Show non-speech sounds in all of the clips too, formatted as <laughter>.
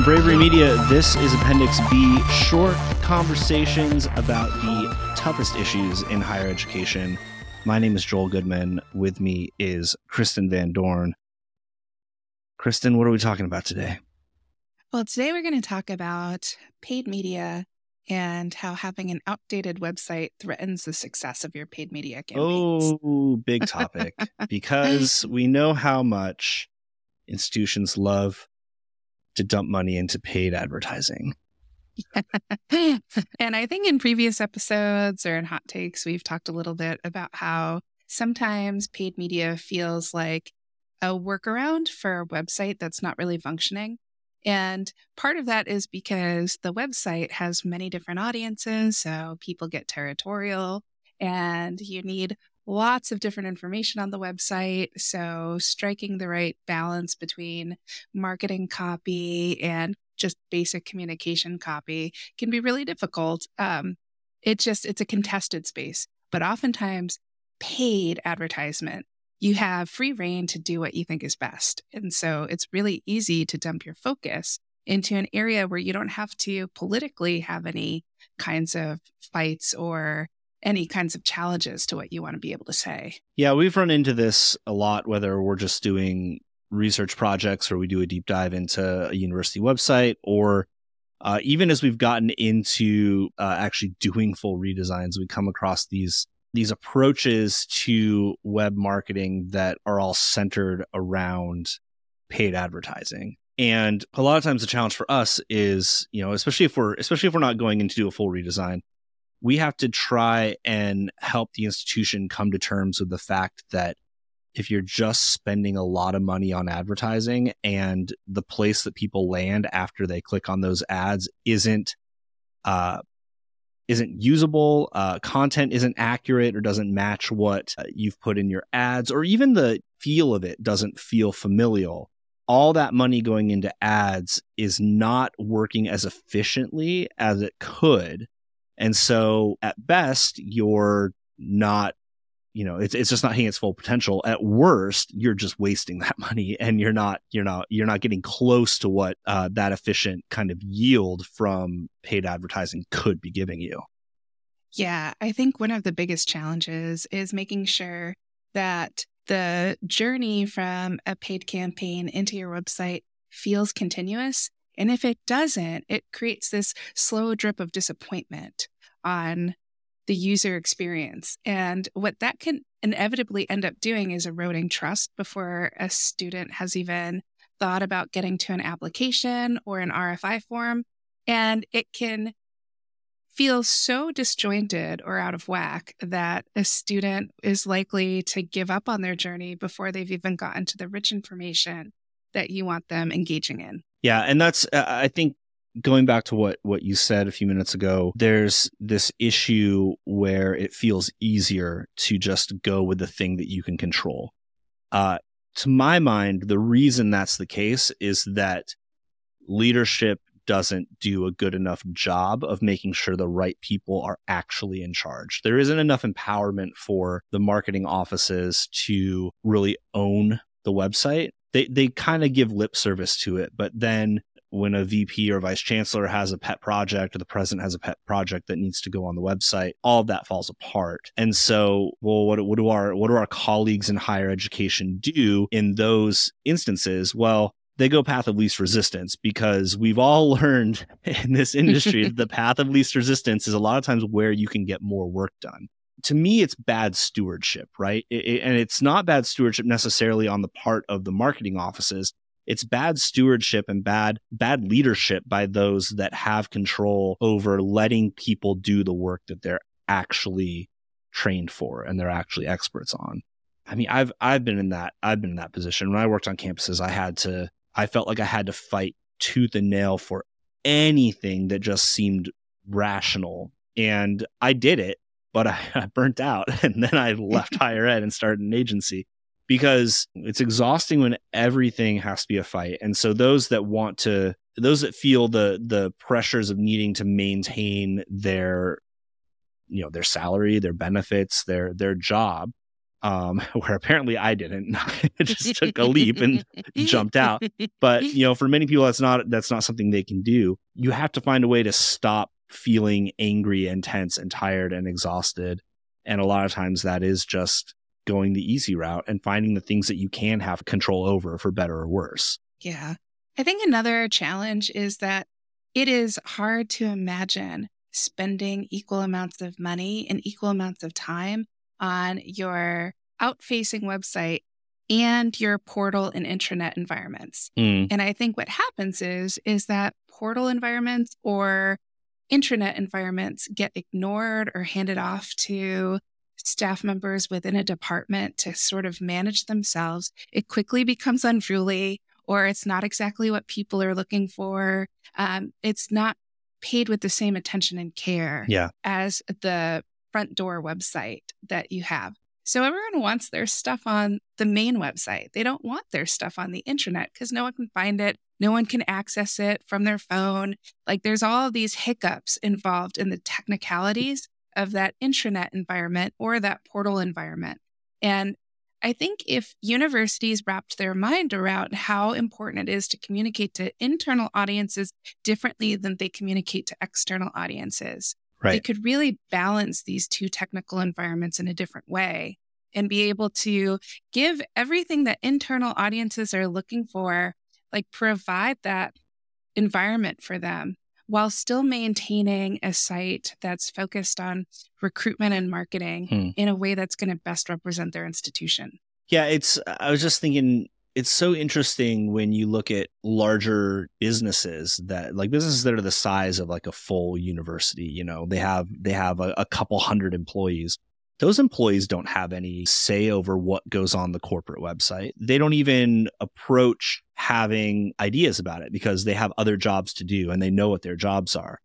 From Bravery Media, this is Appendix B short conversations about the toughest issues in higher education. My name is Joel Goodman. With me is Kristin Van Dorn. Kristin, what are we talking about today? Well, today we're going to talk about paid media and how having an outdated website threatens the success of your paid media campaigns. Oh, big <laughs> topic. because we know how much institutions love to dump money into paid advertising. <laughs> and I think in previous episodes or in hot takes, we've talked a little bit about how sometimes paid media feels like a workaround for a website that's not really functioning. And part of that is because the website has many different audiences. So people get territorial and you need lots of different information on the website. So striking the right balance between marketing copy and just basic communication copy can be really difficult. Um, it just, it's a contested space, but oftentimes paid advertisement you have free reign to do what you think is best. And so it's really easy to dump your focus into an area where you don't have to politically have any kinds of fights or any kinds of challenges to what you want to be able to say. Yeah, we've run into this a lot, whether we're just doing research projects or we do a deep dive into a university website or uh, even as we've gotten into uh, actually doing full redesigns, we come across these these approaches to web marketing that are all centered around paid advertising. And a lot of times the challenge for us is, you know, especially if we're especially if we're not going into a full redesign, we have to try and help the institution come to terms with the fact that if you're just spending a lot of money on advertising and the place that people land after they click on those ads isn't uh, isn't usable, uh, content isn't accurate or doesn't match what uh, you've put in your ads, or even the feel of it doesn't feel familial. All that money going into ads is not working as efficiently as it could. And so at best, you're not you know it's, it's just not hitting its full potential. At worst you're just wasting that <laughs> money and you're not you're not you're not getting close to what uh, that efficient kind of yield from paid advertising could be giving you. Yeah i think one of the biggest challenges is making sure that the journey from a paid campaign into your website feels continuous and if it doesn't it creates this slow drip of disappointment on the user experience. And what that can inevitably end up doing is eroding trust before a student has even thought about getting to an application or an RFI form. And it can feel so disjointed or out of whack that a student is likely to give up on their journey before they've even gotten to the rich information that you want them engaging in. Yeah, and that's I think going back to what what you said a few minutes ago there's this issue where it feels easier to just go with the thing that you can control. Uh, to my mind the reason that's the case is that leadership doesn't do a good enough job of making sure the right people are actually in charge. There isn't enough empowerment for the marketing offices to really own the website they they kind of give lip service to it but then when a VP or vice chancellor has a pet project or the president has a pet project that needs to go on the website, all of that falls apart. And so, well, what, what do our what do our colleagues in higher education do in those instances? Well, they go path of least resistance because we've all <laughs> learned in this industry that the <laughs> path of least resistance is a lot of times where you can get more work done to me it's bad stewardship right it, it, and it's not bad stewardship necessarily on the part of the marketing offices it's bad stewardship and bad bad leadership by those that have control over letting people do the work that they're actually trained for and they're actually experts on. I mean, I've I've been in that I've been in that position. When I worked on campuses, I had to I felt like I had to fight tooth and nail for anything that just seemed rational. And I did it, but I, <laughs> I burnt out <laughs> and then I left <laughs> higher ed and started an agency because it's exhausting when everything has to be a fight. And so those that want to those that feel the the pressures of needing to maintain their you know their salary, their benefits, their their job um, where apparently I didn't. I just took a leap and jumped out. But you know, for many people, that's not that's not something they can do. You have to find a way to stop feeling angry and tense and tired and exhausted. And a lot of times, that is just going the easy route and finding the things that you can have control over, for better or worse. Yeah, I think another challenge is that it is hard to imagine spending equal amounts of money and equal amounts of time on your out facing website and your portal and intranet environments. Mm. And I think what happens is is that portal environments or intranet environments get ignored or handed off to staff members within a department to sort of manage themselves. It quickly becomes unruly or it's not exactly what people are looking for. Um, it's not paid with the same attention and care Yeah. as the front door website that you have. So everyone wants their stuff on the main website. They don't want their stuff on the intranet because no one can find it. No one can access it from their phone. Like there's all these hiccups involved in the technicalities of that intranet environment or that portal environment. And I think if universities wrapped their mind around how important it is to communicate to internal audiences differently than they communicate to external audiences, Right. they could really balance these two technical environments in a different way and be able to give everything that internal audiences are looking for, like provide that environment for them while still maintaining a site that's focused on recruitment and marketing Hmm. in a way that's going to best represent their institution. Yeah, it's I was just thinking it's so interesting when you look at larger businesses that like businesses that are the size of like a full university, you know, they have they have a, a couple hundred employees. Those employees don't have any say over what goes on the corporate website. They don't even approach having ideas about it because they have other jobs to do and they know what their jobs are.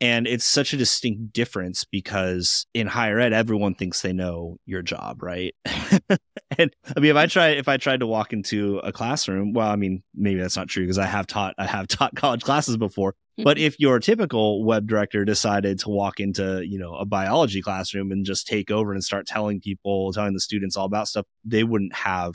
And it's such a distinct difference because in higher ed, everyone thinks they know your job, right? <laughs> and I mean, if I try, if I tried to walk into a classroom, well, I mean, maybe that's not true because I have taught, I have <laughs> taught college classes before. But if your typical web director decided to walk into, you know, a biology classroom and just take over and start telling people, telling the students all about stuff, they wouldn't have,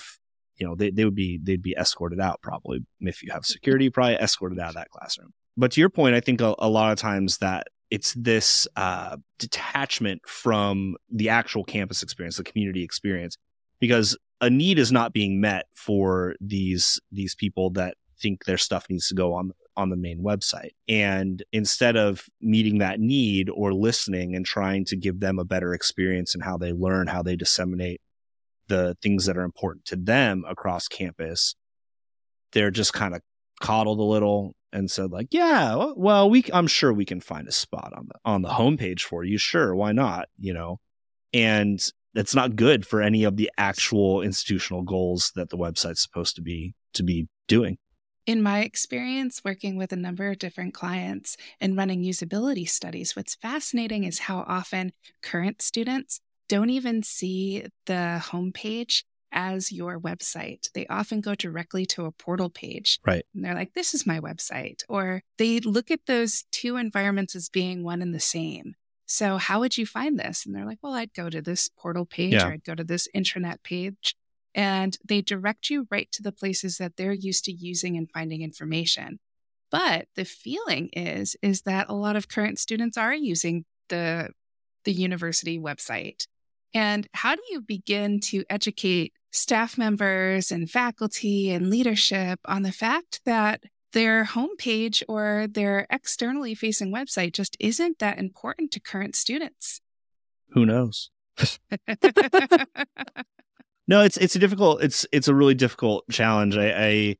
you know, they, they would be, they'd be escorted out probably. If you have security, probably escorted out of that classroom. But to your point, I think a, a lot of times that it's this uh, detachment from the actual campus experience, the community experience, because a need is not being met for these these people that think their stuff needs to go on on the main website. And instead of meeting that need or listening and trying to give them a better experience in how they learn, how they disseminate the things that are important to them across campus, they're just kind of coddled a little and said like, yeah, well, we I'm sure we can find a spot on the on the homepage for you. Sure, why not? You know. And that's not good for any of the actual institutional goals that the website's supposed to be to be doing. In my experience working with a number of different clients and running usability studies, what's fascinating is how often current students don't even see the homepage as your website. They often go directly to a portal page. Right. And they're like, this is my website. Or they look at those two environments as being one and the same. So, how would you find this? And they're like, well, I'd go to this portal page Yeah. or I'd go to this intranet page. And they direct you right to the places that they're used to using and finding information. But the feeling is is that a lot of current students are using the the university website. And how do you begin to educate staff members and faculty and leadership on the fact that their homepage or their externally facing website just isn't that important to current students? Who knows? <laughs> No, it's it's a difficult it's it's a really difficult challenge. I, I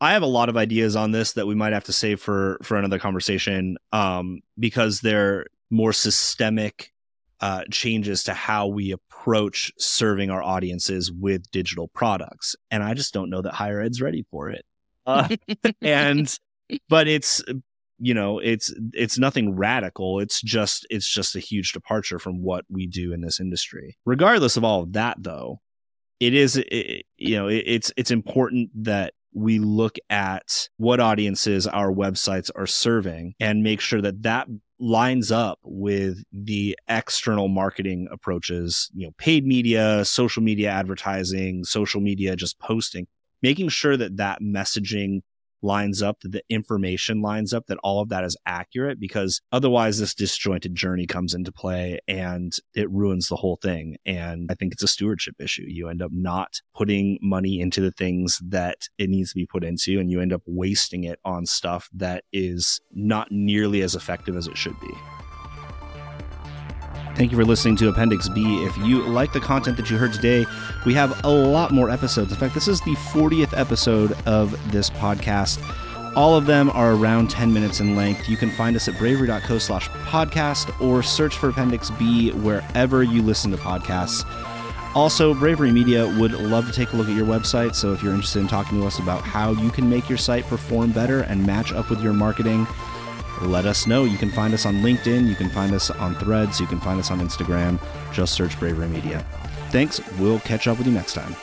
I have a lot of ideas on this that we might have to save for for another conversation um because they're more systemic uh changes to how we approach serving our audiences with digital products and I just don't know that higher ed's ready for it. Uh, <laughs> and but it's you know it's it's nothing radical. It's just it's just a huge departure from what we do in this industry. Regardless of all of that though it is it, you know it, it's it's important that we look at what audiences our websites are serving and make sure that that lines up with the external marketing approaches, you know, paid media, social media advertising, social media just posting, making sure that that messaging lines up, that the information lines up, that all of that is accurate, because otherwise this disjointed journey comes into play and it ruins the whole thing. And I think it's a stewardship issue. You end up not putting money into the things that it needs to be put into, and you end up wasting it on stuff that is not nearly as effective as it should be. Thank you for listening to Appendix B. If you like the content that you heard today, we have a lot more episodes. In fact, this is the 40th episode of this podcast. All of them are around 10 minutes in length. You can find us at bravery.co slash podcast or search for Appendix B wherever you listen to podcasts. Also, Bravery Media would love to take a look at your website. So if you're interested in talking to us about how you can make your site perform better and match up with your marketing, let us know. You can find us on LinkedIn, you can find us on Threads, you can find us on Instagram. Just search Bravery Media. Thanks. We'll catch up with you next time.